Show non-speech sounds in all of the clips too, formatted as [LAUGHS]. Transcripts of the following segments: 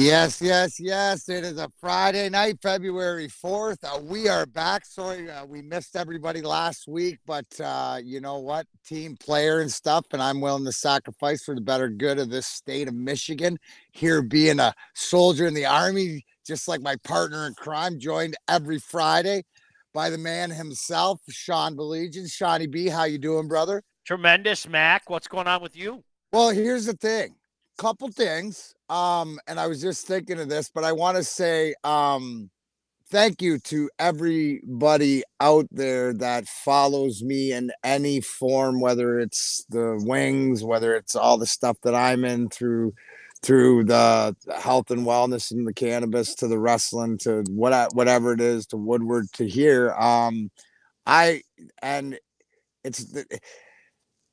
Yes, yes, yes. It is a Friday night, February 4th. Uh, we are back. Sorry, uh, we missed everybody last week, but uh, you know what? Team player and stuff, and I'm willing to sacrifice for the better good of this state of Michigan. Here, being a soldier in the Army, just like my partner in crime, joined every Friday by the man himself, Sean Baligian. Shawnee B, how you doing, brother? Tremendous, Mac. What's going on with you? Well, here's the thing. Couple things. Um, and I was just thinking of this, but I want to say um thank you to everybody out there that follows me in any form, whether it's the wings, whether it's all the stuff that I'm in through through the health and wellness and the cannabis to the wrestling to what whatever it is to Woodward to here. Um, I and it's the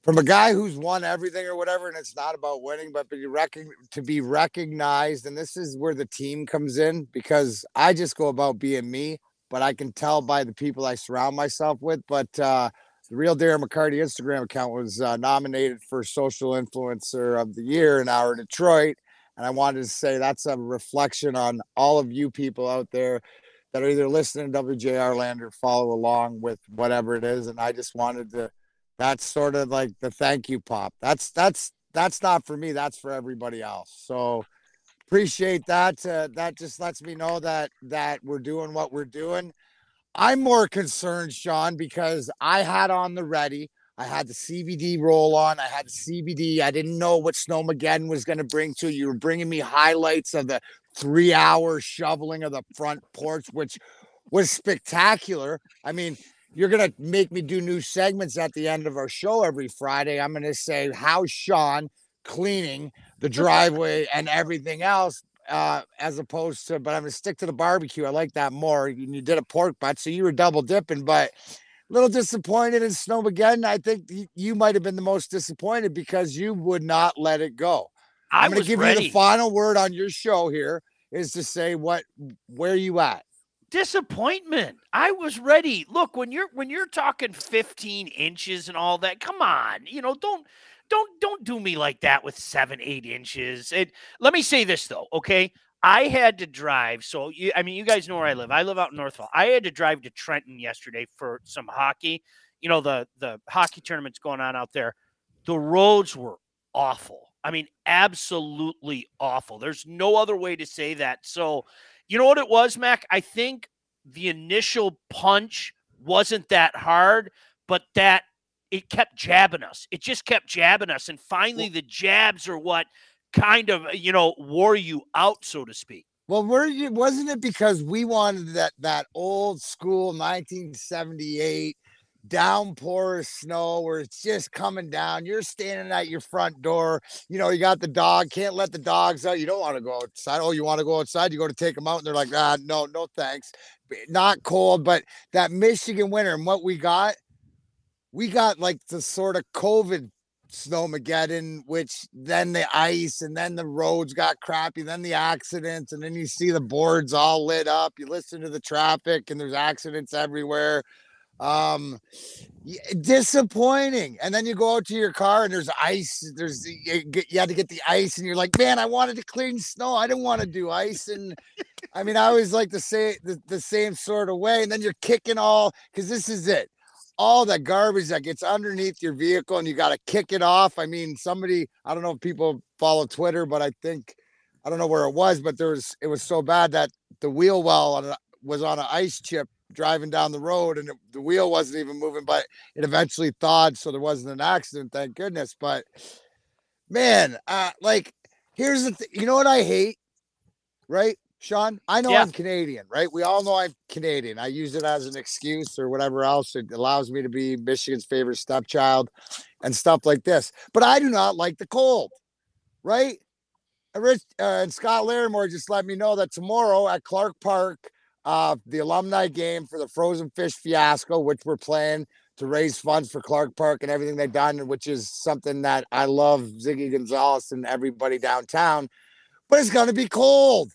from a guy who's won everything or whatever, and it's not about winning, but be rec- to be recognized. And this is where the team comes in because I just go about being me, but I can tell by the people I surround myself with. But uh, the real Darren McCarty Instagram account was uh, nominated for Social Influencer of the Year in Hour Detroit. And I wanted to say that's a reflection on all of you people out there that are either listening to WJR Land or follow along with whatever it is. And I just wanted to that's sort of like the thank you pop. That's that's that's not for me. That's for everybody else. So appreciate that. Uh, that just lets me know that that we're doing what we're doing. I'm more concerned, Sean, because I had on the ready. I had the CBD roll on. I had CBD. I didn't know what Snowmageddon was going to bring to you. You were bringing me highlights of the three hour shoveling of the front porch, which was spectacular. I mean, you're going to make me do new segments at the end of our show every Friday. I'm going to say how's Sean cleaning the driveway and everything else, uh, as opposed to, but I'm going to stick to the barbecue. I like that more. You, you did a pork butt, so you were double dipping, but a little disappointed in Snowmageddon. I think you might have been the most disappointed because you would not let it go. I am going to give ready. you the final word on your show here is to say what, where you at? Disappointment. I was ready. Look, when you're when you're talking 15 inches and all that, come on, you know, don't don't don't do me like that with seven, eight inches. And let me say this though, okay? I had to drive. So you, I mean, you guys know where I live. I live out in Northville. I had to drive to Trenton yesterday for some hockey. You know, the the hockey tournament's going on out there. The roads were awful. I mean, absolutely awful. There's no other way to say that. So you know what it was, Mac? I think the initial punch wasn't that hard, but that it kept jabbing us. It just kept jabbing us. And finally, the jabs are what kind of, you know, wore you out, so to speak. Well, were you wasn't it because we wanted that that old school 1978 downpour of snow where it's just coming down. You're standing at your front door. You know, you got the dog, can't let the dogs out. You don't want to go outside. Oh, you want to go outside? You go to take them out, and they're like, ah, no, no, thanks. Not cold, but that Michigan winter and what we got, we got like the sort of COVID snowmageddon, which then the ice and then the roads got crappy, then the accidents, and then you see the boards all lit up. You listen to the traffic, and there's accidents everywhere. Um, disappointing. And then you go out to your car and there's ice. There's you, you had to get the ice, and you're like, man, I wanted to clean snow. I didn't want to do ice. And I mean, I always like to say the, the same sort of way. And then you're kicking all because this is it. All that garbage that gets underneath your vehicle, and you got to kick it off. I mean, somebody, I don't know if people follow Twitter, but I think I don't know where it was, but there was it was so bad that the wheel well was on an ice chip driving down the road and it, the wheel wasn't even moving, but it eventually thawed, so there wasn't an accident, thank goodness. But man, uh, like here's the thing, you know what I hate, right? Sean, I know yeah. I'm Canadian, right? We all know I'm Canadian. I use it as an excuse or whatever else. It allows me to be Michigan's favorite stepchild and stuff like this. But I do not like the cold, right? Rich uh, and Scott Larimore just let me know that tomorrow at Clark Park, uh, the alumni game for the Frozen Fish Fiasco, which we're playing to raise funds for Clark Park and everything they've done, which is something that I love Ziggy Gonzalez and everybody downtown. But it's going to be cold.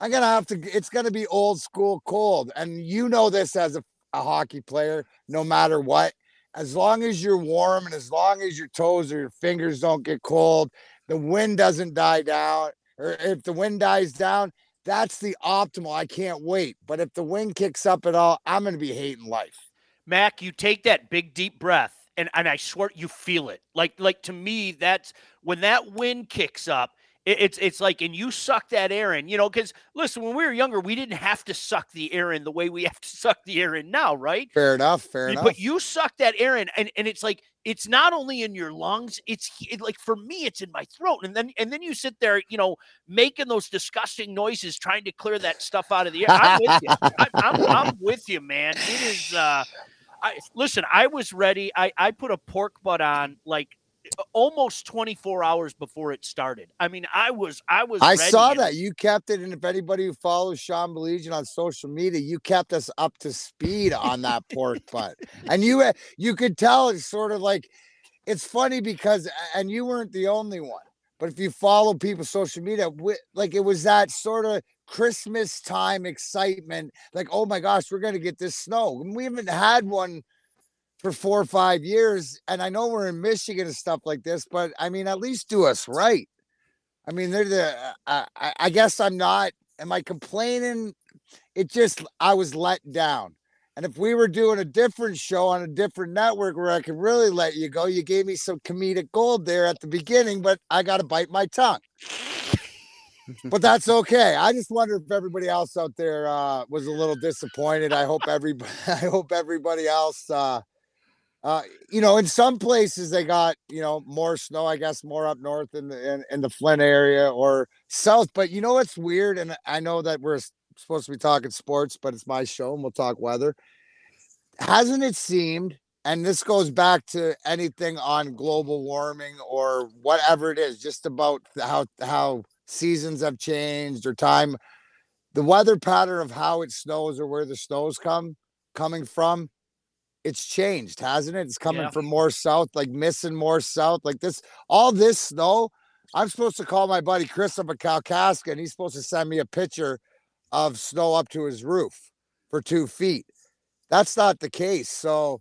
I'm going to have to, it's going to be old school cold. And you know this as a, a hockey player, no matter what. As long as you're warm and as long as your toes or your fingers don't get cold, the wind doesn't die down or if the wind dies down, that's the optimal. I can't wait. But if the wind kicks up at all, I'm going to be hating life. Mac, you take that big deep breath and and I swear you feel it. Like like to me that's when that wind kicks up, it's it's like and you suck that air in, you know, because listen, when we were younger, we didn't have to suck the air in the way we [LAUGHS] have to suck the air in now, right? Fair enough, fair enough. But you suck that air in, and, and it's like it's not only in your lungs, it's it, like for me, it's in my throat. And then and then you sit there, you know, making those disgusting noises, trying to clear that stuff out of the air. I'm with you. I, I'm, I'm with you, man. It is uh I listen, I was ready. I, I put a pork butt on like almost 24 hours before it started. I mean, I was, I was, I saw that you kept it. And if anybody who follows Sean Baligian on social media, you kept us up to speed on that pork butt. And you, uh, you could tell it's sort of like, it's funny because, and you weren't the only one, but if you follow people's social media, like it was that sort of Christmas time excitement, like, oh my gosh, we're going to get this snow. And we haven't had one for four or five years. And I know we're in Michigan and stuff like this, but I mean, at least do us right. I mean, they're the, I, I guess I'm not, am I complaining? It just, I was let down. And if we were doing a different show on a different network where I could really let you go, you gave me some comedic gold there at the beginning, but I got to bite my tongue. but that's [LAUGHS] okay. I just wonder if everybody else out there uh, was a little disappointed. I hope everybody, [LAUGHS] I hope everybody else, uh, uh, you know, in some places they got you know more snow. I guess more up north in the in, in the Flint area or south. But you know what's weird, and I know that we're supposed to be talking sports, but it's my show and we'll talk weather. Hasn't it seemed? And this goes back to anything on global warming or whatever it is, just about how how seasons have changed or time. The weather pattern of how it snows or where the snows come coming from it's changed, hasn't it? It's coming yeah. from more south, like missing more south, like this. All this snow. I'm supposed to call my buddy Chris up at Kalkaska, and he's supposed to send me a picture of snow up to his roof for two feet. That's not the case. So,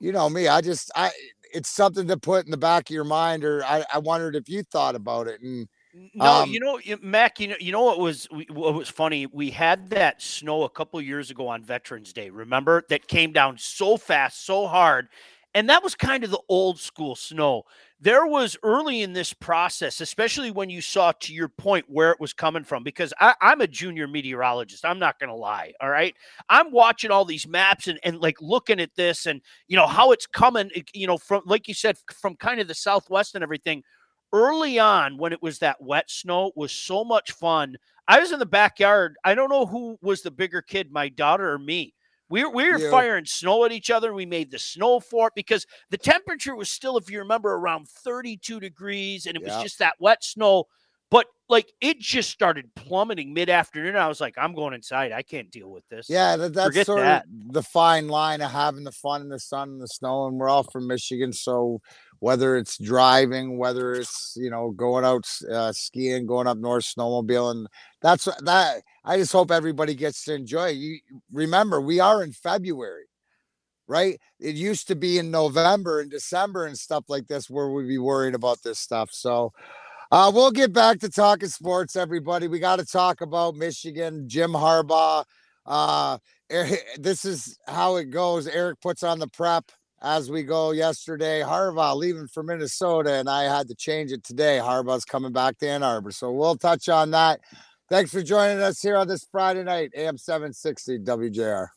you know me, I just I it's something to put in the back of your mind, or I, I wondered if you thought about it and no, um, you know, Mac. You know, you know what was what was funny? We had that snow a couple years ago on Veterans Day. Remember that came down so fast, so hard, and that was kind of the old school snow. There was early in this process, especially when you saw, to your point, where it was coming from. Because I, I'm a junior meteorologist. I'm not going to lie. All right, I'm watching all these maps and and like looking at this, and you know how it's coming. You know, from like you said, from kind of the southwest and everything early on when it was that wet snow was so much fun. I was in the backyard. I don't know who was the bigger kid, my daughter or me. We were, we were yeah. firing snow at each other. We made the snow fort because the temperature was still, if you remember, around 32 degrees and it was just that wet snow. But like it just started plummeting mid afternoon. I was like, I'm going inside. I can't deal with this. Yeah, that, that's Forget sort that. of the fine line of having the fun in the sun and the snow. And we're all from Michigan. So whether it's driving, whether it's you know going out uh, skiing, going up north snowmobiling. That's that. I just hope everybody gets to enjoy. You remember, we are in February, right? It used to be in November and December and stuff like this where we'd be worried about this stuff. So. Uh, we'll get back to talking sports, everybody. We got to talk about Michigan, Jim Harbaugh. Uh, [LAUGHS] this is how it goes. Eric puts on the prep as we go yesterday. Harbaugh leaving for Minnesota, and I had to change it today. Harbaugh's coming back to Ann Arbor. So we'll touch on that. Thanks for joining us here on this Friday night, AM 760 WJR.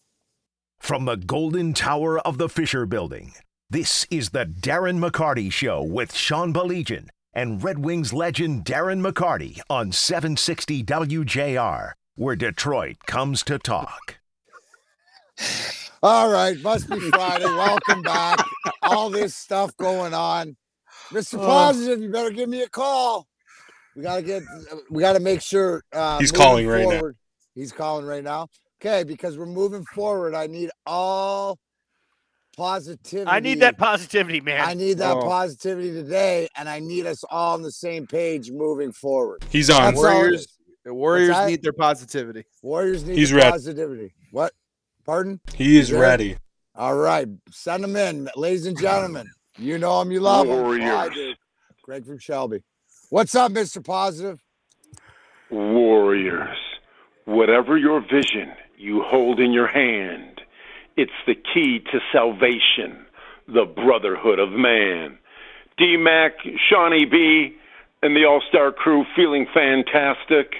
From the Golden Tower of the Fisher Building, this is the Darren McCarty Show with Sean Baligian and Red Wings legend Darren McCarty on 760 WJR, where Detroit comes to talk. [LAUGHS] All right, must be Friday. Welcome [LAUGHS] back. All this stuff going on. Mr. Positive, you better give me a call. We gotta get we gotta make sure uh he's calling forward, right now. He's calling right now. Okay, because we're moving forward. I need all positivity. I need that positivity, man. I need that oh. positivity today, and I need us all on the same page moving forward. He's on. That's Warriors. The Warriors need their positivity. Warriors need He's positivity. What? Pardon? He is ready. All right. Send him in, ladies and gentlemen. You know him, you love him. I do. Greg from Shelby. What's up, Mr. Positive? Warriors, whatever your vision you hold in your hand, it's the key to salvation, the brotherhood of man. D Mac, Shawnee B, and the All Star crew feeling fantastic.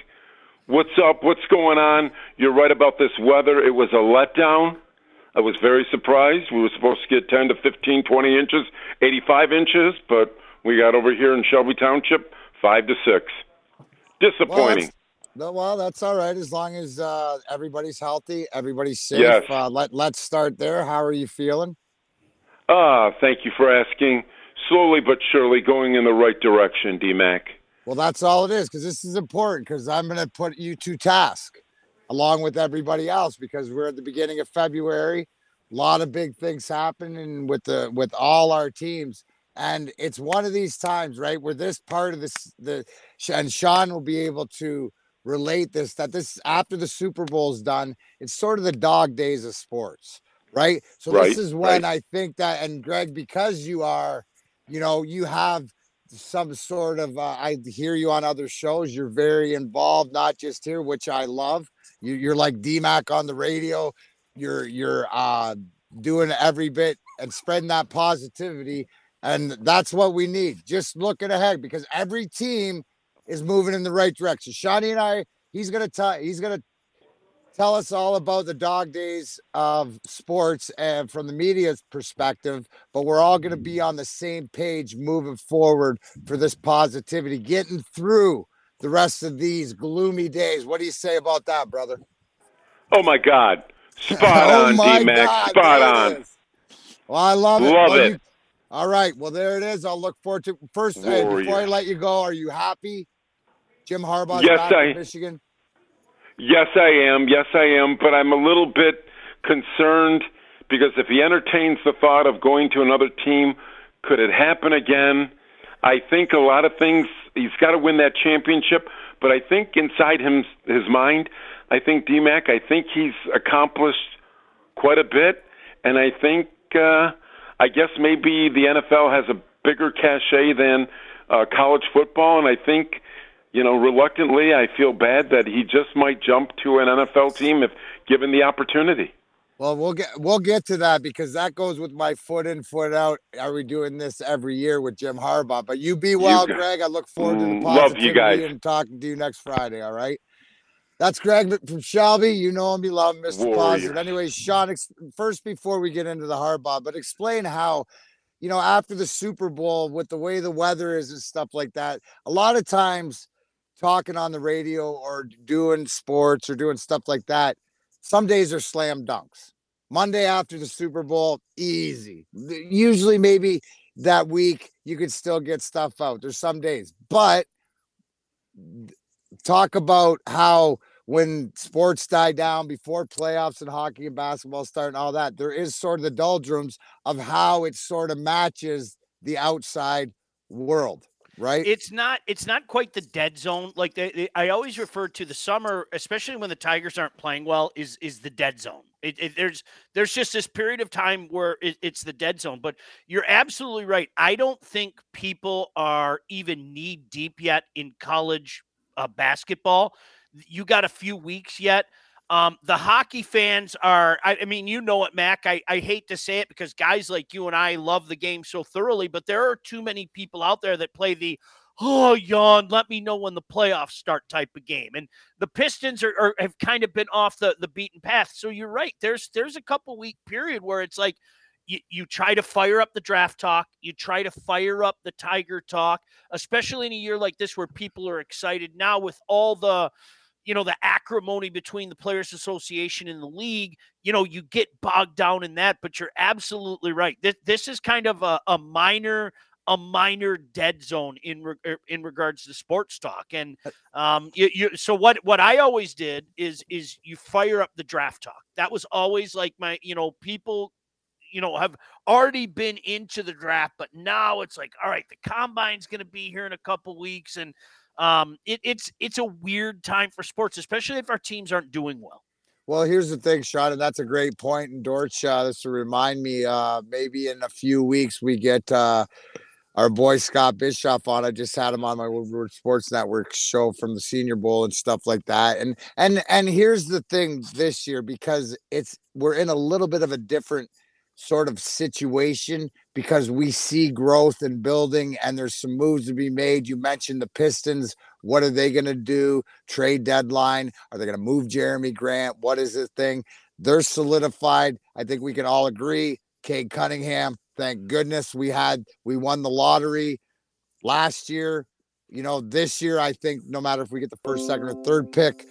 What's up? What's going on? You're right about this weather. It was a letdown. I was very surprised. We were supposed to get 10 to 15, 20 inches, 85 inches, but we got over here in Shelby Township 5 to 6. Disappointing. Well, well, that's all right as long as uh, everybody's healthy, everybody's safe. Yes. Uh, let Let's start there. How are you feeling? Ah, thank you for asking. Slowly but surely going in the right direction, DMAC. Well, that's all it is because this is important because I'm going to put you to task along with everybody else because we're at the beginning of February. A lot of big things happening with the with all our teams. And it's one of these times, right, where this part of this the and Sean will be able to relate this that this after the Super Bowl is done, it's sort of the dog days of sports, right? So Right, this is when right. I think that and Greg, because you are, you know, you have some sort of uh, I hear you on other shows. You're very involved, not just here, which I love. You, you're like DMAC on the radio. You're you're uh, doing every bit and spreading that positivity, and that's what we need. Just looking ahead because every team is moving in the right direction. Shawnee and I, he's gonna tell he's gonna tell us all about the dog days of sports and from the media's perspective but we're all going to be mm. on the same page moving forward for this positivity getting through the rest of these gloomy days. What do you say about that brother? Oh my God. [LAUGHS] Spot Oh on, d-max God, Spot on. well i love it. Love Well, it. you- all right. Well there it is. I'll look forward to first hey, before i let you go are you happy? Jim harbaugh's Yes, back I- in michigan Yes, I am. Yes, I am. But I'm a little bit concerned because if he entertains the thought of going to another team, could it happen again? I think a lot of things. He's got to win that championship. But I think inside him, his mind, I think DMAC. I think he's accomplished quite a bit, and I think uh, I guess maybe the NFL has a bigger cachet than uh, college football, and I think you know reluctantly I feel bad that he just might jump to an NFL team if given the opportunity. Well, we'll get we'll get to that because that goes with my foot in, foot out. Are we doing this every year with Jim Harbaugh? But you be well, gu- Greg. I look forward to the Mm, love you positivity guys. and talking to you next Friday. All right. That's Greg from Shelby. You know him, you love him, Mr. Positive. Anyway, Sean, ex- first before we get into the Harbaugh, but explain how, you know, after the Super Bowl, with the way the weather is and stuff like that, a lot of times talking on the radio or doing sports or doing stuff like that, some days are slam dunks. Monday after the Super Bowl, easy. Usually, maybe that week you could still get stuff out. There's some days, but talk about how when sports die down before playoffs and hockey and basketball start and all that, there is sort of the doldrums of how it sort of matches the outside world, right? it's not it's not quite the dead zone like they, they- i always refer to the summer especially when the tigers aren't playing well is is the dead zone. It, it- there's there's just this period of time where it, it's the dead zone but you're absolutely right. I don't think people are even knee deep yet in college uh, basketball. You got a few weeks yet um, the hockey fans are, I, I mean, you know it, Mac. I, I hate to say it because guys like you and I love the game so thoroughly, but there are too many people out there that play the, oh, yawn, let me know when the playoffs start type of game. And the Pistons are, are have kind of been off the, the beaten path. So you're right. There's there's a couple week period where it's like you, you try to fire up the draft talk, you try to fire up the Tiger talk, especially in a year like this where people are excited now with all the you know the acrimony between the players association and the league you know you get bogged down in that but you're absolutely right. This, this is kind of a, a minor a minor dead zone in re- er, in regards to sports talk and um you, you so what what i always did is is you fire up the draft talk. That was always like my you know people you know have already been into the draft but now it's like all right the combine's going to be here in a couple weeks and um, it, it's it's a weird time for sports, especially if our teams aren't doing well. Well, here's the thing, Sean, and that's a great point. And Dortch, uh, this to remind me, uh, maybe in a few weeks we get uh, our boy Scott Bischoff on. I just had him on my Woodward Sports Network show from the Senior Bowl and stuff like that. And and and here's the thing this year because it's we're in a little bit of a different sort of situation because we see growth and building and there's some moves to be made. You mentioned the Pistons. What are they going to do? Trade deadline. Are they going to move Jerami Grant? What is the thing? They're solidified. I think we can all agree. Cade Cunningham, thank goodness we had, we won the lottery last year. You know, this year, I think no matter if we get the first, second, or third pick,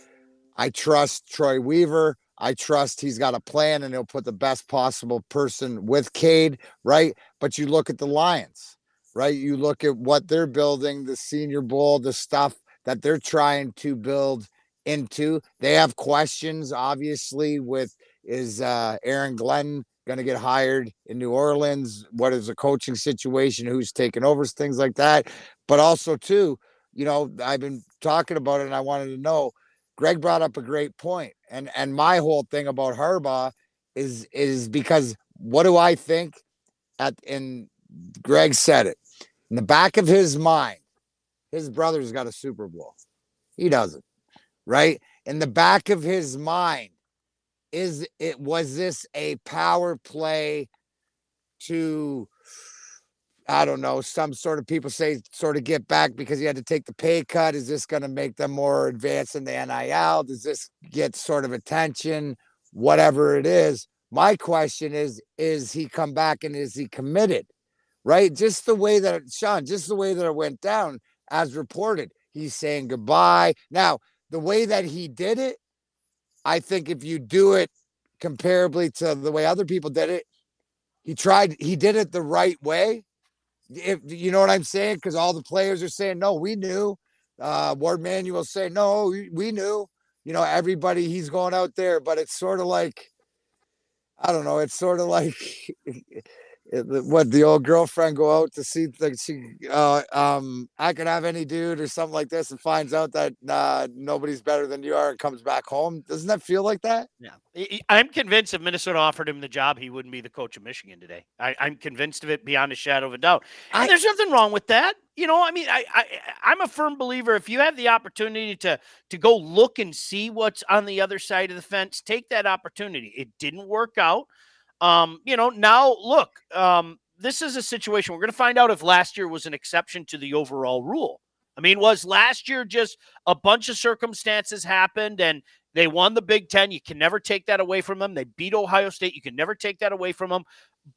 I trust Troy Weaver. I trust he's got a plan and he'll put the best possible person with Cade, right? But you look at the Lions, right? You look at what they're building, the senior bowl, the stuff that they're trying to build into. They have questions, obviously, with is uh Aaron Glenn going to get hired in New Orleans? What is the coaching situation? Who's taking over? Things like that. But also, too, you know, I've been talking about it and I wanted to know Greg brought up a great point, and and my whole thing about Harbaugh is is because what do I think? At and Greg said it in the back of his mind, his brother's got a Super Bowl. He doesn't, right? In the back of his mind, is it was this a power play to I don't know, some sort of people say sort of get back because he had to take the pay cut. Is this going to make them more advanced in the NIL? Does this get sort of attention? Whatever it is. My question is, is he come back and is he committed? Right? Just the way that Sean, just the way that it went down as reported. He's saying goodbye. Now, the way that he did it, I think if you do it comparably to the way other people did it, he tried, he did it the right way if you know what I'm saying, because all the players are saying, no, we knew. Uh, Warde Manuel say, no, we knew. You know, everybody he's going out there, but it's sort of like, I don't know, it's sort of like [LAUGHS] what the old girlfriend go out to see like she uh um I could have any dude or something like this and finds out that uh nobody's better than you are and comes back home. Doesn't that feel like that? Yeah. I'm convinced if Minnesota offered him the job, he wouldn't be the coach of Michigan today. I, am convinced of it beyond a shadow of a doubt. And I, there's nothing wrong with that. You know, I mean, I, I I'm a firm believer if you have the opportunity to to go look and see what's on the other side of the fence, take that opportunity. It didn't work out. Um, you know, now look, um, this is a situation we're going to find out if last year was an exception to the overall rule. I mean, was last year just a bunch of circumstances happened and they won the Big Ten? You can never take that away from them. They beat Ohio State. You can never take that away from them.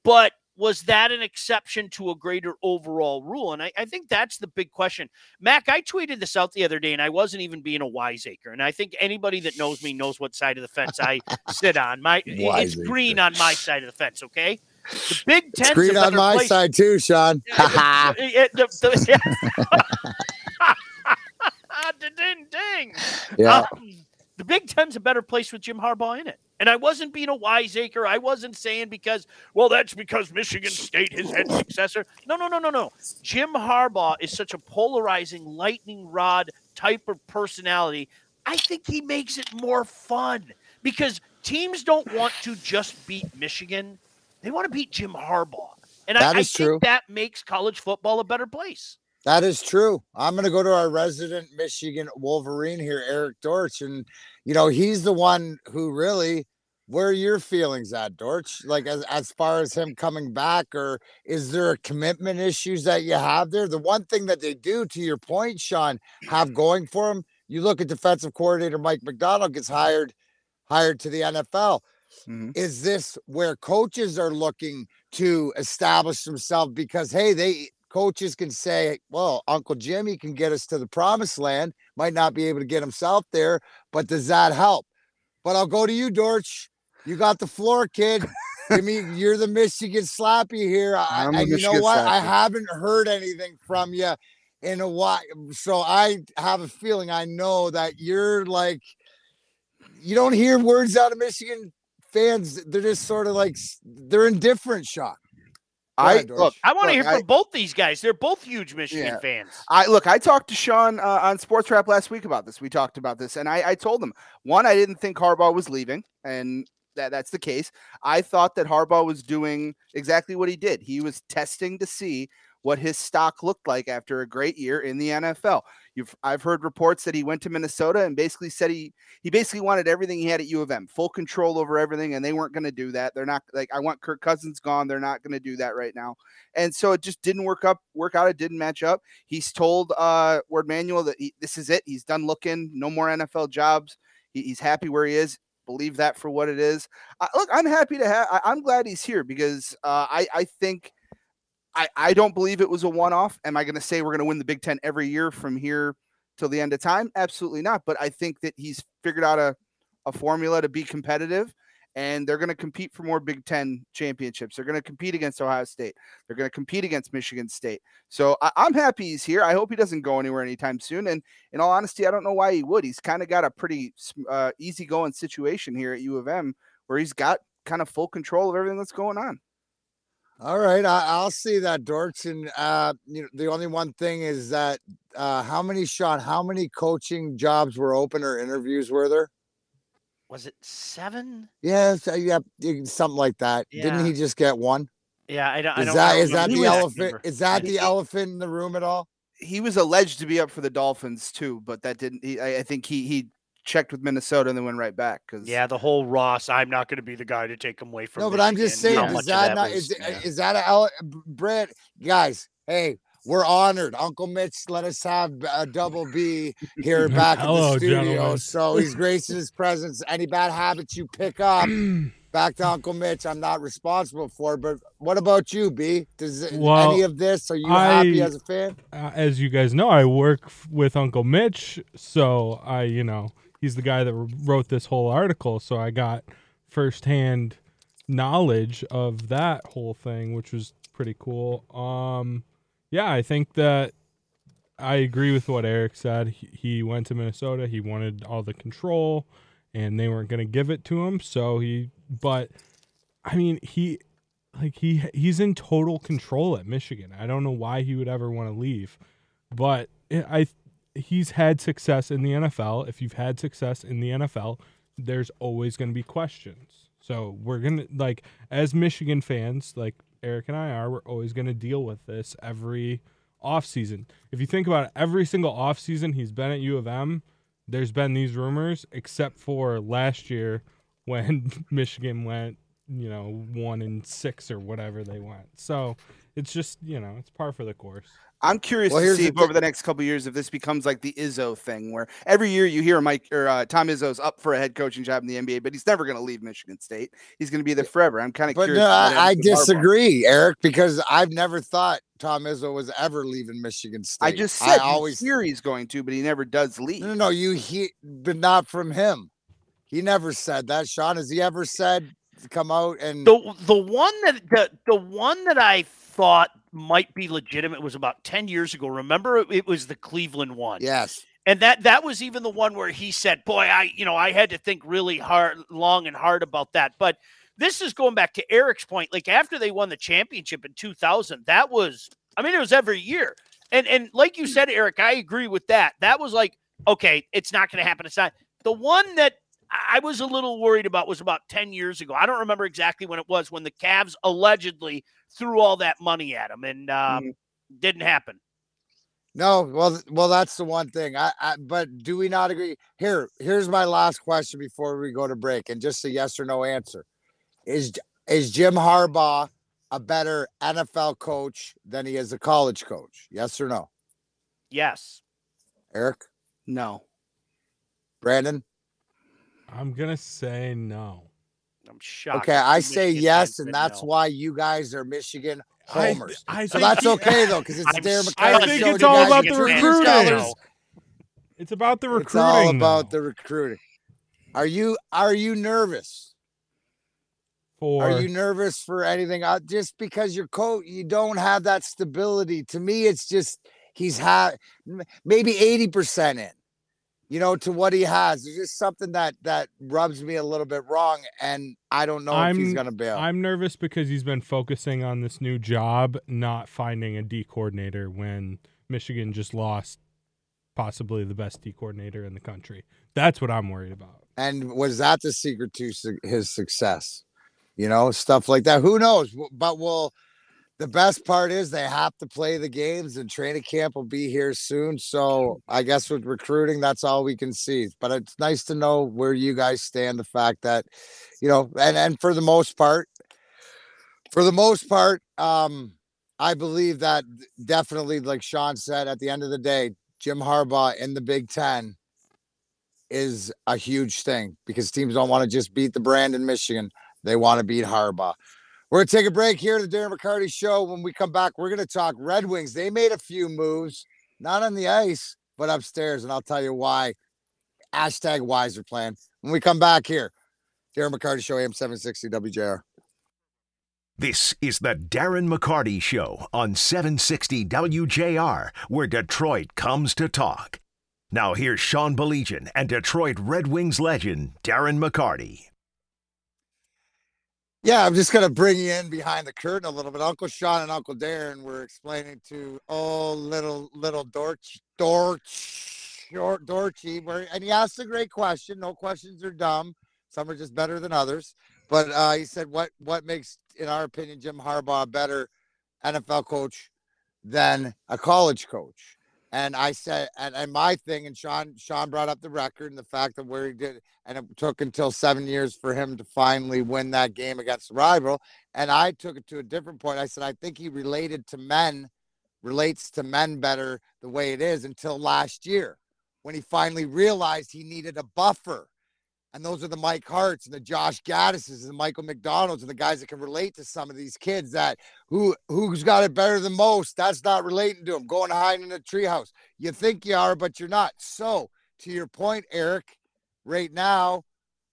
But was that an exception to a greater overall rule? And I, I, think that's the big question. Mac, I tweeted this out the other day, and I wasn't even being a wiseacre. And I think anybody that knows me knows what side of the fence I [LAUGHS] sit on. My it's green on my side of the fence. Okay. The Big Ten green on my place. side too, Sean. [LAUGHS] the, the, the, [LAUGHS] ding ding. Yeah. Um, the Big Ten's a better place with Jim Harbaugh in it. And I wasn't being a wiseacre. I wasn't saying because, well, that's because Michigan State has had successor. No, no, no, no, no. Jim Harbaugh is such a polarizing lightning rod type of personality. I think he makes it more fun because teams don't want to just beat Michigan. They want to beat Jim Harbaugh. And that I, I think true. that makes college football a better place. That is true. I'm going to go to our resident Michigan Wolverine here, Eric Dortch, and you know he's the one who really. Where are your feelings at, Dortch? Like as as far as him coming back, or is there a commitment issues that you have there? The one thing that they do, to your point, Sean, have going for him. You look at defensive coordinator Mike Macdonald gets hired hired to the NFL. Mm-hmm. Is this where coaches are looking to establish themselves because hey, they coaches can say, well, Uncle Jimmy can get us to the promised land, might not be able to get himself there, but does that help? But I'll go to you, Dortch. You got the floor, kid. I mean, [LAUGHS] you're the Michigan Slappy here. I, and you know what? Slappy. I haven't heard anything from you in a while. So I have a feeling I know that you're like, you don't hear words out of Michigan fans. They're just sort of like, they're indifferent, shock. I look. I want to hear from I, both these guys. They're both huge Michigan yeah. fans. I look. I talked to Sean uh, on Sports Wrap last week about this. We talked about this, and I, I told him one. I didn't think Harbaugh was leaving, and that that's the case. I thought that Harbaugh was doing exactly what he did. He was testing to see what his stock looked like after a great year in the NFL. You've I've heard reports that he went to Minnesota and basically said he he basically wanted everything he had at U of M, full control over everything, and they weren't going to do that. They're not like I want Kirk Cousins gone. They're not going to do that right now, and so it just didn't work up, work out. It didn't match up. He's told uh, Warde Manuel that he, this is it. He's done looking. No more NFL jobs. He, he's happy where he is. Believe that for what it is. Uh, look, I'm happy to have. I, am glad he's here because uh, I I think I, I don't believe it was a one off. Am I going to say we're going to win the Big Ten every year from here till the end of time? Absolutely not. But I think that he's figured out a, a formula to be competitive and they're going to compete for more Big Ten championships. They're going to compete against Ohio State. They're going to compete against Michigan State. So I, am happy he's here. I hope he doesn't go anywhere anytime soon. And in all honesty, I don't know why he would. He's kind of got a pretty uh, easygoing situation here at U of M where he's got kind of full control of everything that's going on. All right, I, will see that, Dortch. And uh, you know, the only one thing is that uh, how many Sean, how many coaching jobs were open or interviews were there? Was it seven? Yes, uh, yeah, something like that. Yeah. Didn't he just get one? Yeah, I don't. Is I don't, that is that the elephant? Is that the elephant in the room at all? He was alleged to be up for the Dolphins too, but that didn't. He, I, I think he he checked with Minnesota and then went right back. Because yeah, the whole Ross, I'm not going to be the guy to take him away from. No, but I'm just saying, is that, that not was, is, yeah. is that a Brett guys? Hey, we're honored. Uncle Mitch let us have a double B here [LAUGHS] back Hello, in the studio. Gentlemen. So he's [LAUGHS] gracing his presence. Any bad habits you pick up, back to Uncle Mitch. I'm not responsible for. But what about you, B? Does well, any of this? Are you I, happy as a fan? Uh, as you guys know, I work with Uncle Mitch, so I, you know, he's the guy that wrote this whole article, so I got firsthand knowledge of that whole thing, which was pretty cool. Um, yeah, I think that I agree with what Eric said. He, went to Minnesota. He wanted all the control, and they weren't going to give it to him. So he, but I mean, he, like he, he's in total control at Michigan. I don't know why he would ever want to leave, but I he's had success in the NFL. If you've had success in the NFL, there's always going to be questions. So we're going to like as Michigan fans, like Eric and I are, we're always going to deal with this every offseason. If you think about it, every single offseason he's been at U of M, there's been these rumors except for last year [LAUGHS] when [LAUGHS] Michigan went, you know, 1 and 6 or whatever they went. So, it's just, you know, it's par for the course. I'm curious well, to see if over the next couple years if this becomes like the Izzo thing, where every year you hear Mike or uh, Tom Izzo's up for a head coaching job in the NBA, but he's never going to leave Michigan State. He's going to be there forever. I'm kind of curious. No, I, I disagree, Eric, because I've never thought Tom Izzo was ever leaving Michigan State. I just said I always hear he's going to, but he never does leave. No, no, you he, but not from him. He never said that. Sean, has he ever said to come out and the the one that the the one that I thought might be legitimate was about 10 years ago. Remember it was the Cleveland one. Yes. And that that was even the one where he said, "Boy, I you know, I had to think really hard long and hard about that." But this is going back to Eric's point. Like after they won the championship in 2000, that was I mean, it was every year. And and like you said, Eric, I agree with that. That was like, okay, it's not going to happen. It's not. The one that I was a little worried about was about 10 years ago. I don't remember exactly when it was when the Cavs allegedly threw all that money at him and um, mm. didn't happen. No, well, well, that's the one thing. I, I, but do we not agree? Here, here's my last question before we go to break, and just a yes or no answer: is is Jim Harbaugh a better NFL coach than he is a college coach? Yes or no? Yes. Eric? No. Brandon? I'm gonna say no. I'm shocked. Okay, I say yes, and that's no. why you guys are Michigan homers. I, I so that's okay though, [LAUGHS] because it's Darren McCarty. I think it's all about the recruiting. It's about the recruiting. It's all about though. the recruiting. Are you are you nervous? For are you nervous for anything? Uh, just because your coach, you don't have that stability. To me, it's just he's had maybe eighty percent in you know, to what he has. There's just something that that rubs me a little bit wrong, and I don't know I'm, if he's gonna bail. I'm nervous because he's been focusing on this new job, not finding a D coordinator when Michigan just lost possibly the best D coordinator in the country. That's what I'm worried about. And was that the secret to su- his success? You know, stuff like that. Who knows? But we'll the best part is they have to play the games and training camp will be here soon. So I guess with recruiting, that's all we can see. But it's nice to know where you guys stand. The fact that, you know, and and for the most part, for the most part, um, I believe that definitely, like Sean said, at the end of the day, Jim Harbaugh in the Big Ten is a huge thing because teams don't want to just beat the brand in Michigan. They want to beat Harbaugh. We're going to take a break here at the Darren McCarty Show. When we come back, we're going to talk Red Wings. They made a few moves, not on the ice, but upstairs. And I'll tell you why. Hashtag wiser plan. When we come back here, Darren McCarty Show, AM 760 WJR. This is the Darren McCarty Show on 760 WJR, where Detroit comes to talk. Now here's Sean Baligian and Detroit Red Wings legend Darren McCarty. Yeah, I'm just gonna bring you in behind the curtain a little bit. Uncle Sean and Uncle Darren were explaining to oh little little Dortch Dortch Dorchy, and he asked a great question. No questions are dumb. Some are just better than others. But uh, he said, "What what makes, in our opinion, Jim Harbaugh a better NFL coach than a college coach?" And I said, and, and my thing, and Sean Sean brought up the record and the fact that where he did, and it took until seven years for him to finally win that game against the rival. And I took it to a different point. I said, I think he related to men, relates to men better the way it is until last year when he finally realized he needed a buffer and those are the Mike Harts and the Josh Gattises and the Michael McDonalds and the guys that can relate to some of these kids that who who's got it better than most. That's not relating to them. Going hide in a treehouse. You think you are, but you're not. So to your point, Eric, right now,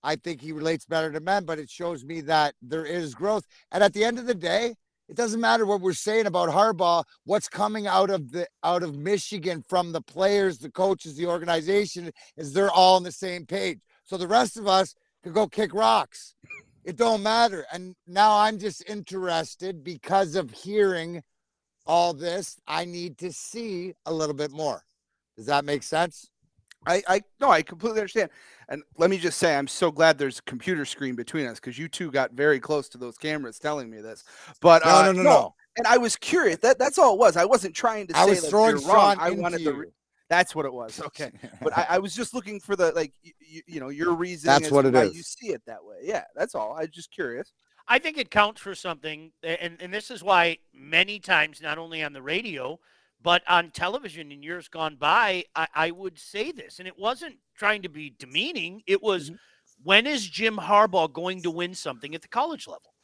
I think he relates better to men, but it shows me that there is growth. And at the end of the day, it doesn't matter what we're saying about Harbaugh. What's coming out of the out of Michigan from the players, the coaches, the organization is they're all on the same page. So the rest of us could go kick rocks. It don't matter. And now I'm just interested because of hearing all this. I need to see a little bit more. Does that make sense? I, I no, I completely understand. And let me just say, I'm so glad there's a computer screen between us because you two got very close to those cameras telling me this. But no, uh, no, no, no, And I was curious. That that's all it was. I wasn't trying to I say was that throwing you're wrong. I wanted you. the. That's what it was. Okay, but I, I was just looking for the like you, you know your reason. That's what to it why is. You see it that way. Yeah, that's all. I was just curious. I think it counts for something, and and this is why many times, not only on the radio, but on television in years gone by, I, I would say this, and it wasn't trying to be demeaning. It was, Mm-hmm. when is Jim Harbaugh going to win something at the college level?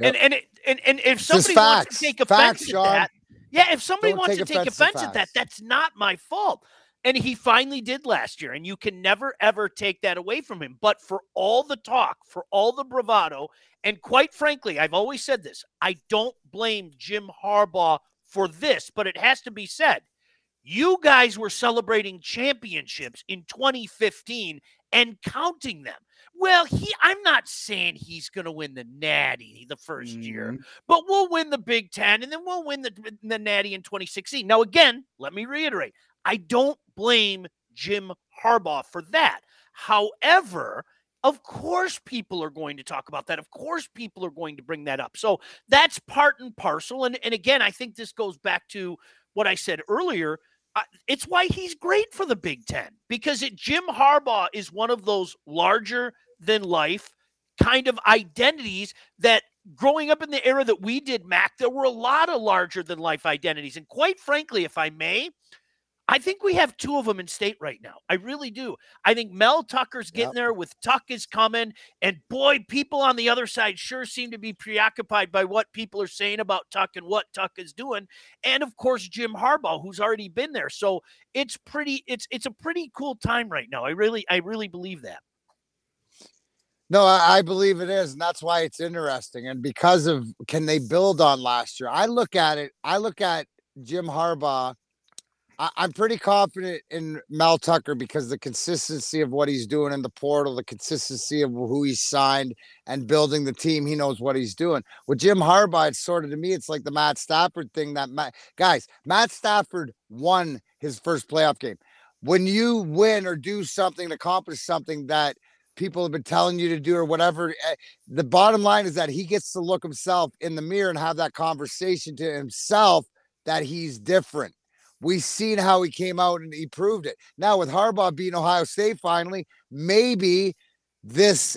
Yep. And and it, and and if somebody wants to take offense Facts, at Sean. that, yeah, if somebody Don't wants take to take offense offense at that, that's not my fault. And he finally did last year, and you can never ever take that away from him. But for all the talk, for all the bravado, and quite frankly, I've always said this: I don't blame Jim Harbaugh for this, but it has to be said. You guys were celebrating championships in 2015 and counting them. Well, he I'm not saying he's going to win the Natty the 1st year, but we'll win the Big 10 and then we'll win the the Natty in 2016. Now again, let me reiterate. I don't blame Jim Harbaugh for that. However, of course, people are going to talk about that. Of course, people are going to bring that up. So that's part and parcel. And, and again, I think this goes back to what I said earlier. Uh, it's why he's great for the Big Ten because it, Jim Harbaugh is one of those larger than life kind of identities that growing up in the era that we did, Mac, there were a lot of larger than life identities. And quite frankly, if I may, I think we have two of them in state right now. I really do. I think Mel Tucker's getting Yep. there with Tuck is coming. And boy, people on the other side sure seem to be preoccupied by what people are saying about Tuck and what Tuck is doing. And of course, Jim Harbaugh, who's already been there. So it's pretty, it's it's a pretty cool time right now. I really, I really believe that. No, I, I believe it is, and that's why it's interesting. And because of can they build on last year? I look at it. I look at Jim Harbaugh. I, I'm pretty confident in Mel Tucker because the consistency of what he's doing in the portal, the consistency of who he's signed, and building the team. He knows what he's doing. With Jim Harbaugh, it's sort of to me, it's like the Matt Stafford thing. That Matt, guys, Matt Stafford won his first playoff game. When you win or do something, accomplish something that people have been telling you to do or whatever. eh, The bottom line is that he gets to look himself in the mirror and have that conversation to himself that he's different. We've seen how he came out and he proved it. Now with Harbaugh beating Ohio State finally, maybe this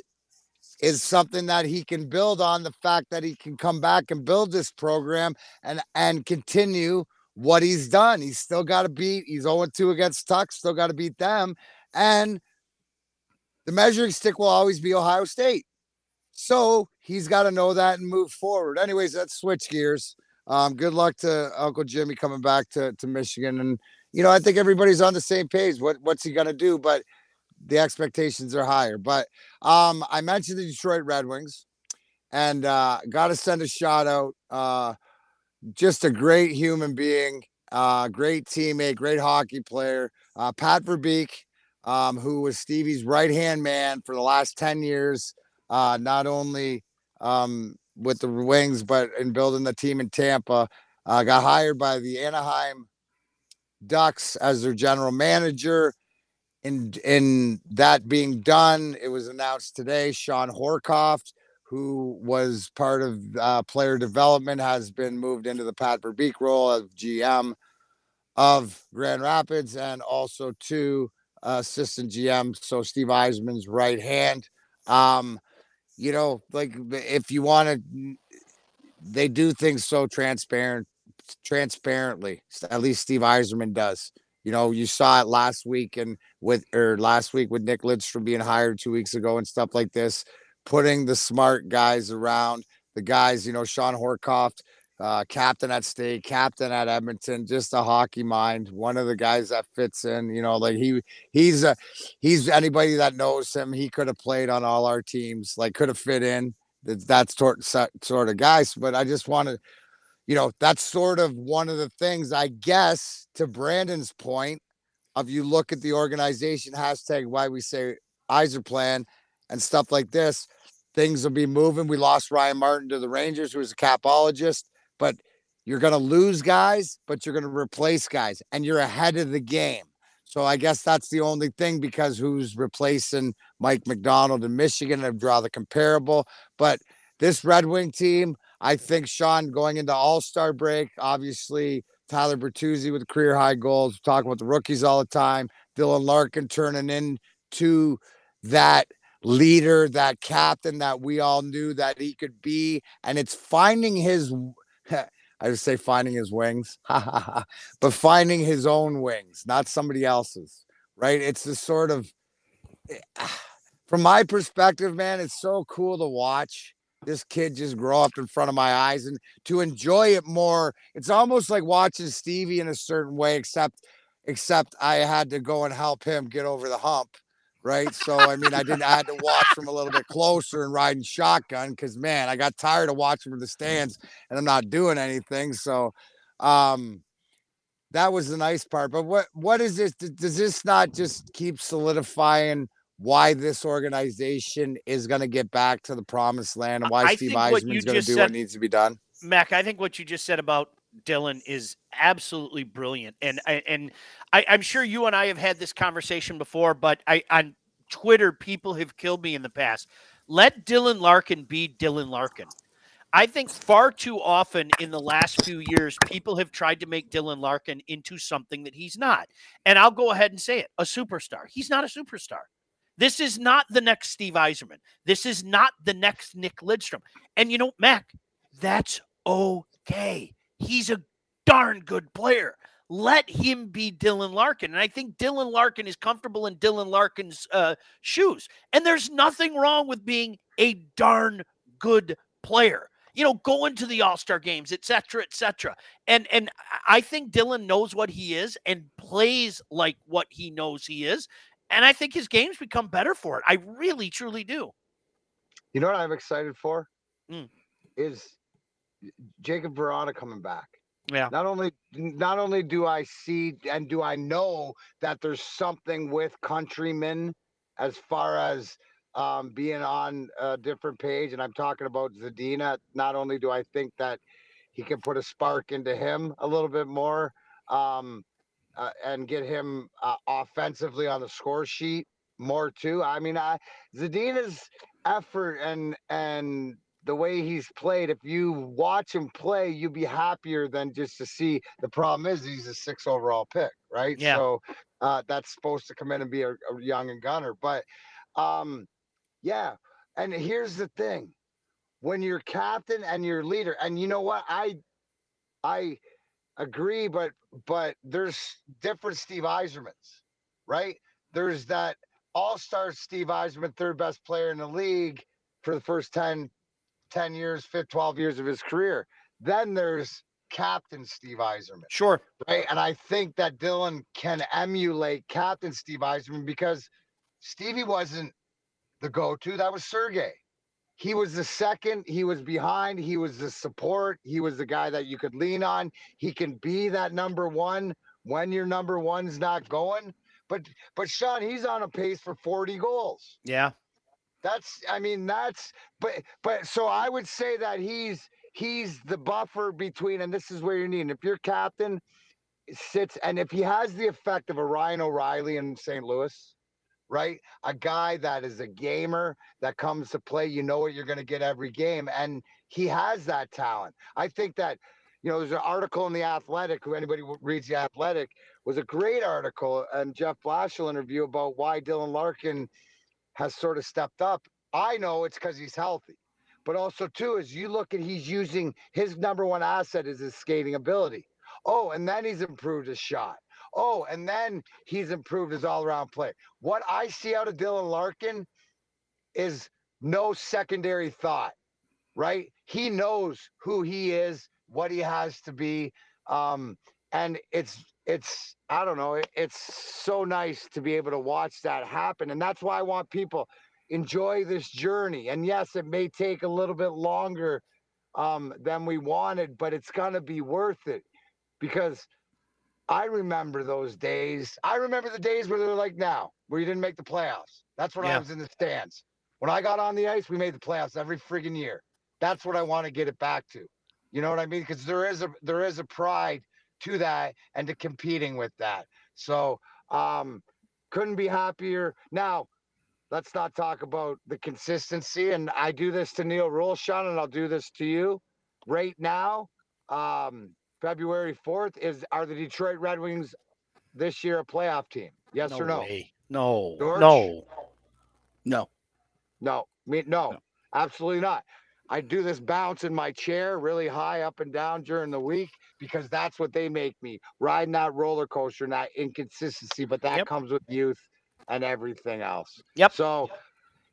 is something that he can build on the fact that he can come back and build this program and and continue what he's done. He's still got to beat. He's 0 2 against Tuck, still got to beat them. And the measuring stick will always be Ohio State. So he's got to know that and move forward. Anyways, let's switch gears. Um, good luck to Uncle Jimmy coming back to, to Michigan. And, you know, I think everybody's on the same page. What what's he gonna do? But the expectations are higher. But um, I mentioned the Detroit Red Wings and uh gotta send a shout out. Uh just a great human being, uh, great teammate, great hockey player. Uh, Pat Verbeek, um, who was Stevie's right hand man for the last 10 years, uh, not only um, with the Wings, but in building the team in Tampa. Uh, got hired by the Anaheim Ducks as their general manager. In, in that being done, it was announced today Shawn Horcoff, who was part of uh, player development, has been moved into the Pat Verbeek role of GM of Grand Rapids and also to uh, assistant GM. So Steve Yzerman's right hand. Um, you know, like if you want to, they do things so transparent, transparently. At least Steve Yzerman does. You know, you saw it last week and with or last week with Nick Lidstrom being hired two weeks ago and stuff like this, putting the smart guys around the guys, you know, Shawn Horcoff, uh, captain at state, captain at Edmonton, just a hockey mind, one of the guys that fits in, you know, like he he's a he's anybody that knows him, he could have played on all our teams, like could have fit in. That's sort sort of guys, but I just want to you know, that's sort of one of the things, I guess, to Brandon's point of you look at the organization hashtag why we say Yzerplan and stuff like this, things will be moving. We lost Ryan Martin to the Rangers, who was a capologist, but you're going to lose guys, but you're going to replace guys and you're ahead of the game. So I guess that's the only thing because who's replacing Mike Macdonald in Michigan and draw the comparable. But this Red Wing team, I think Sean going into All Star break, obviously Tyler Bertuzzi with career high goals. We talk about the rookies all the time. Dylan Larkin turning into that leader, that captain that we all knew that he could be. And it's finding his, [LAUGHS] I would say finding his wings, [LAUGHS] but finding his own wings, not somebody else's, right? It's the sort of, [SIGHS] from my perspective, man, it's so cool to watch this kid just grow up in front of my eyes and to enjoy it more. It's almost like watching Stevie in a certain way, except except I had to go and help him get over the hump. Right. So I mean I didn't I had to watch from a little bit closer and riding shotgun because man, I got tired of watching from the stands and I'm not doing anything. So um that was the nice part. But what what is this? Does this not just keep solidifying why this organization is going to get back to the promised land and why I Steve Yzerman is going to do said- what needs to be done. Mac, I think what you just said about Dylan is absolutely brilliant, and and I, I'm sure you and I have had this conversation before, but I on Twitter people have killed me in the past. Let Dylan Larkin be Dylan Larkin. I think far too often in the last few years, people have tried to make Dylan Larkin into something that he's not. And I'll go ahead and say it a superstar. He's not a superstar. This is not the next Steve Yzerman. This is not the next Nick Lidstrom. And you know, Mac, that's okay. He's a darn good player. Let him be Dylan Larkin. And I think Dylan Larkin is comfortable in Dylan Larkin's uh, shoes. And there's nothing wrong with being a darn good player. You know, going to the All-Star games, et cetera, et cetera. And and I think Dylan knows what he is and plays like what he knows he is. And I think his games become better for it. I really, truly do. You know what I'm excited for? Mm. Is Jakub Vrana coming back. Yeah. Not only not only do I see and do I know that there's something with countrymen as far as um, being on a different page, and I'm talking about Zadina. Not only do I think that he can put a spark into him a little bit more um, uh, and get him uh, offensively on the score sheet, more too. I mean, I Zadina's effort and and the way he's played, if you watch him play, you'd be happier than just to see. The problem is he's a six overall pick, right? Yeah. So uh, that's supposed to come in and be a, a young and gunner. But um, yeah. And here's the thing: when you're captain and you're leader, and you know what, I I agree, but but there's different Steve Yzermans, right? There's that all-star Steve Yzerman, third best player in the league for the first 10, 10 years, 15, 12 years of his career. Then there's Captain Steve Yzerman, Sure. right? And I think that Dylan can emulate Captain Steve Yzerman because Stevie wasn't the go-to. That was Sergey. He was the second. He was behind. He was the support. He was the guy that you could lean on. He can be that number one when your number one's not going. But but Sean, he's on a pace for 40 goals. Yeah. That's I mean that's but but so I would say that he's he's the buffer between and this is where you're needing. If your captain sits and if he has the effect of a Ryan O'Reilly in St. Louis, right? A guy that is a gamer that comes to play, you know what you're going to get every game and he has that talent. I think that you know, there's an article in the Athletic. Who anybody reads the Athletic was a great article, and Jeff Blashill interview about why Dylan Larkin has sort of stepped up. I know it's because he's healthy, but also too is you look at he's using his number one asset is his skating ability. Oh, and then he's improved his shot. Oh, and then he's improved his all-around play. What I see out of Dylan Larkin is no secondary thought, right? He knows who he is, what he has to be, um, and it's it's I don't know, it- it's so nice to be able to watch that happen, and that's why I want people enjoy this journey. And yes, it may take a little bit longer um, than we wanted, but it's gonna be worth it because I remember those days. I remember the days where they're like now, where you didn't make the playoffs. That's when I was in the stands. When I got on the ice, we made the playoffs every friggin' year. That's what I want to get it back to. You know what I mean? Because there is a there is a pride to that and to competing with that. So um couldn't be happier. Now, let's not talk about the consistency. And I do this to Neil Rolshan, and I'll do this to you right now. Um, February 4th is are the Detroit Red Wings this year a playoff team? Yes or no? way. No. George? No. No. No, me no, No. absolutely not. I do this bounce in my chair really high up and down during the week because that's what they make me riding that roller coaster and that inconsistency. But that Yep. comes with youth and everything else. Yep. So,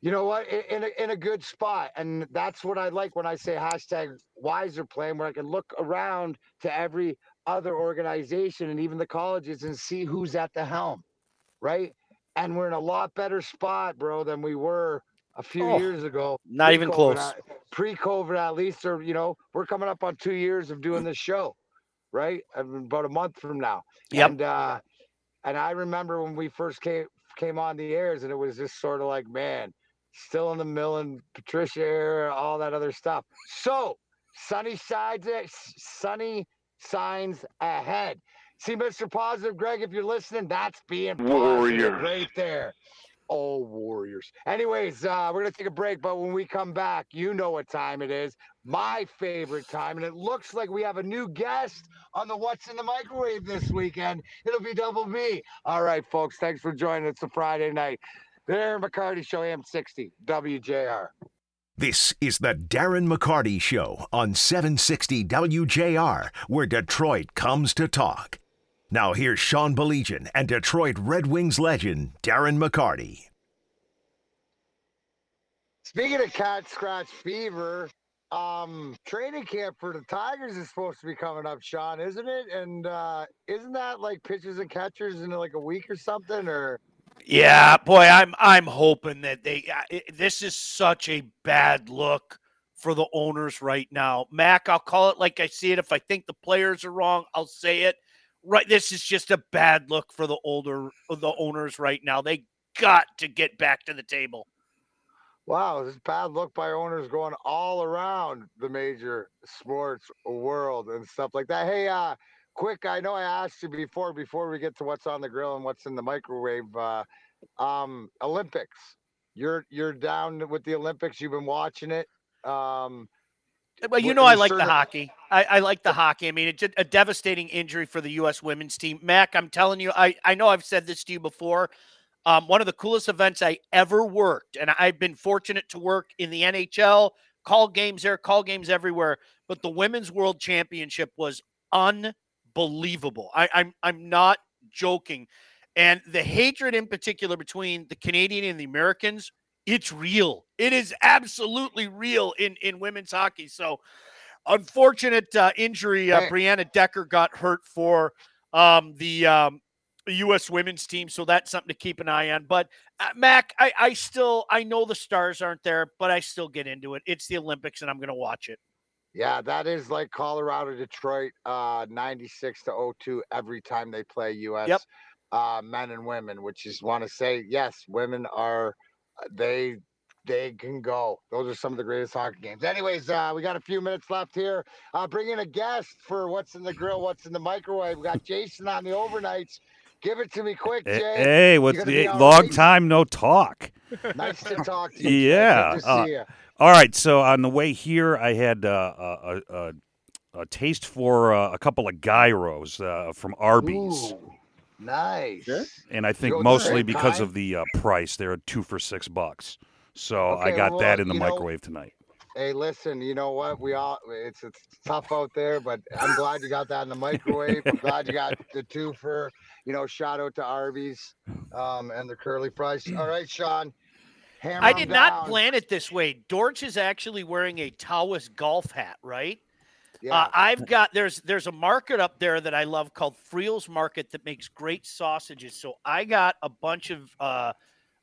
you know what? I- In a, in a good spot, and that's what I like when I say hashtag wiser playing, where I can look around to every other organization and even the colleges and see who's at the helm, right? And we're in a lot better spot, bro, than we were a few Oh, years ago. Not even close. uh, Pre-COVID, at least, or you know, we're coming up on two years of doing this show, right? About a month from now. Yep. And uh, and I remember when we first came came on the airs, and it was just sort of like, man, still in the mill and Patricia era, all that other stuff. So sunny sides, eh, sunny signs ahead. See, Mr. Positive, Greg, if you're listening, that's being positive Warriors. right there. Oh, Warriors. Anyways, uh, we're gonna take a break, but when we come back, you know what time it is. My favorite time, and it looks like we have a new guest on the What's in the Microwave this weekend. It'll be Double B. All right, folks. Thanks for joining. It's a Friday night. The Aaron McCarty Show, AM60, WJR. This is the Darren McCarty Show on 760 WJR, where Detroit comes to talk. Now here's Sean Baligian and Detroit Red Wings legend Darren McCarty. Speaking of cat scratch fever, um, training camp for the Tigers is supposed to be coming up, Sean, isn't it? And uh, isn't that like pitchers and catchers in like a week or something? Or Yeah, boy, I'm I'm hoping that they. uh, it- This is such a bad look for the owners right now. Mac, I'll call it like I see it. If I think the players are wrong, I'll say it. Right, this is just a bad look for the older the owners right now. They got to get back to the table. wow, this bad look by owners going all around the major sports world and stuff like that. Hey, uh, quick, I know I asked you before before we get to what's on the grill and what's in the microwave. Uh, Um, Olympics. You're you're down with the Olympics. You've been watching it. Um, Well, you know I like sure the that- hockey. I, I like the hockey. I mean, it's a, a devastating injury for the U.S. women's team. Mac, I'm telling you, I, I know I've said this to you before. Um, one of the coolest events I ever worked, and I've been fortunate to work in the NHL, call games there, call games everywhere. But the Women's World Championship was unbelievable. I, I'm I'm not joking. And the hatred in particular between the Canadian and the Americans, it's real. It is absolutely real in in women's hockey. So unfortunate uh, injury. Uh. Brianna Decker got hurt for um, the um, U.S. women's team, so that's something to keep an eye on. But uh, Mac, I, I still I know the stars aren't there, but I still get into it. It's the Olympics, and I'm going to watch it. yeah, that is like Colorado, Detroit, uh, 96 to 02 every time they play U.S. Uh, men and women, which is want to say yes, women are they they can go. Those are some of the greatest hockey games. Anyways, uh, we got a few minutes left here. Uh, bring in a guest for what's in the grill, what's in the microwave. We got Jason on the overnights. Give it to me quick, Jay. Hey, what's the long right? time no talk? Nice to [LAUGHS] talk to you. Yeah, to uh. All right, so on the way here, I had uh, a, a, a, a taste for uh, a couple of gyros uh, from Arby's, Ooh, nice. and I think go to mostly same because kind? of the uh, price, they're two for six bucks. So I got well, that in the you know- microwave tonight. Hey, listen, you know what? We all it's it's tough out there, but I'm glad you got that in the microwave. I'm glad you got the two for you know, shout out to Arby's um and the curly fries. All right, Sean. I I 'em did not plan it this way. Dortch is actually wearing a Taoist golf hat, right? Yeah. Uh, I've got there's there's a market up there that I love called Friel's Market that makes great sausages. So I got a bunch of uh,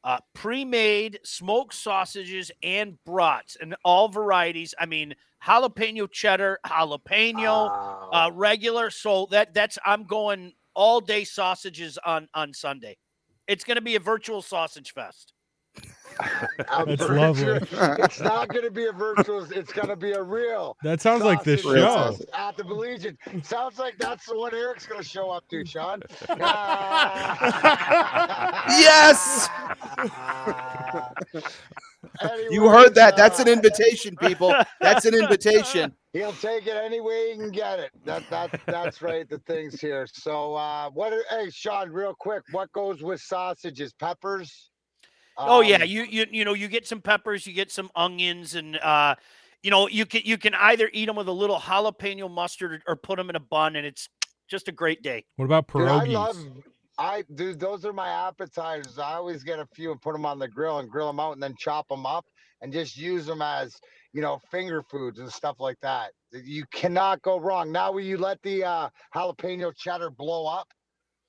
uh, pre-made smoked sausages and brats and all varieties. I mean, jalapeno cheddar, jalapeno, Wow. uh, regular. So that that's I'm going all day sausages on on Sunday. It's going to be a virtual sausage fest. A That's virtual- lovely. It's not going to be a virtual. It's going to be a real. That sounds like this show. at the Legion. Sounds like that's the one Eric's going to show up to, Sean. Yes! You heard that. That's an uh, invitation, people. That's an invitation. He'll take it any way he can get it. That that that's right. The things here. So uh what? Are, hey, Sean, real quick, what goes with sausages? Peppers. Oh yeah, Um, you you you know you get some peppers, you get some onions, and uh, you know you can you can either eat them with a little jalapeno mustard or put them in a bun, and it's just a great day. What about Dude, I pierogies? love. I dude, those are my appetizers. I always get a few and put them on the grill and grill them out and then chop them up and just use them as you know finger foods and stuff like that. You cannot go wrong. Now, will you let the uh, jalapeno cheddar blow up?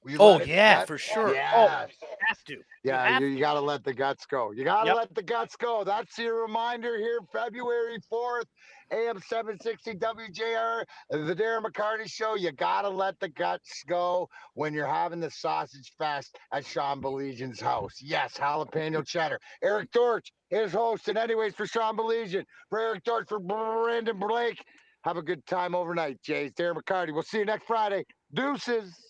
Oh, you Oh yeah, for sure. Yes. Oh, have to. Yeah, you, you got to let the guts go. You got to Yep. let the guts go. That's your reminder here, February 4th, AM 760 WJR, the Darren McCarty Show. You got to let the guts go when you're having the sausage fest at Sean Baligian's house. Yes, jalapeno cheddar. Eric Dortch is hosting. Anyways, for Sean Belegion, for Eric Dortch, for Brandon Blake. Have a good time overnight, Jays. Darren McCarty. We'll see you next Friday. Deuces.